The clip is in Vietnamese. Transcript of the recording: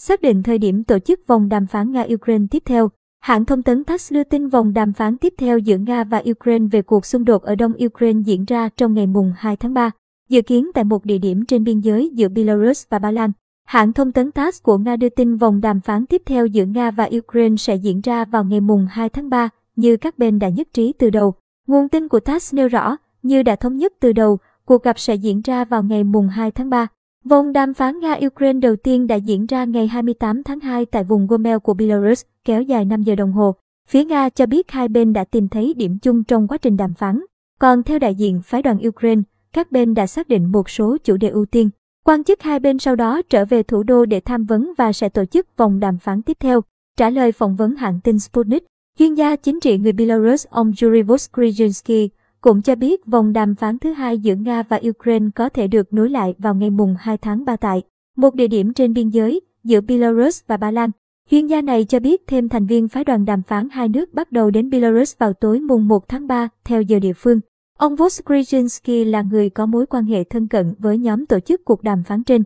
Xác định thời điểm tổ chức vòng đàm phán Nga-Ukraine tiếp theo, hãng thông tấn TASS đưa tin vòng đàm phán tiếp theo giữa Nga và Ukraine về cuộc xung đột ở đông Ukraine diễn ra trong ngày mùng 2 tháng 3, dự kiến tại một địa điểm trên biên giới giữa Belarus và Ba Lan. Hãng thông tấn TASS của Nga đưa tin vòng đàm phán tiếp theo giữa Nga và Ukraine sẽ diễn ra vào ngày mùng 2 tháng 3, như các bên đã nhất trí từ đầu. Nguồn tin của TASS nêu rõ, như đã thống nhất từ đầu, cuộc gặp sẽ diễn ra vào ngày mùng 2 tháng 3. Vòng đàm phán Nga-Ukraine đầu tiên đã diễn ra ngày 28 tháng 2 tại vùng Gomel của Belarus, kéo dài 5 giờ đồng hồ. Phía Nga cho biết hai bên đã tìm thấy điểm chung trong quá trình đàm phán. Còn theo đại diện phái đoàn Ukraine, các bên đã xác định một số chủ đề ưu tiên. Quan chức hai bên sau đó trở về thủ đô để tham vấn và sẽ tổ chức vòng đàm phán tiếp theo. Trả lời phỏng vấn hãng tin Sputnik, chuyên gia chính trị người Belarus ông Yuri Voskrzynski cũng cho biết vòng đàm phán thứ hai giữa Nga và Ukraine có thể được nối lại vào ngày mùng 2 tháng 3 tại một địa điểm trên biên giới giữa Belarus và Ba Lan. Chuyên gia này cho biết thêm thành viên phái đoàn đàm phán hai nước bắt đầu đến Belarus vào tối mùng 1 tháng 3 theo giờ địa phương. Ông Voskrzynski là người có mối quan hệ thân cận với nhóm tổ chức cuộc đàm phán trên.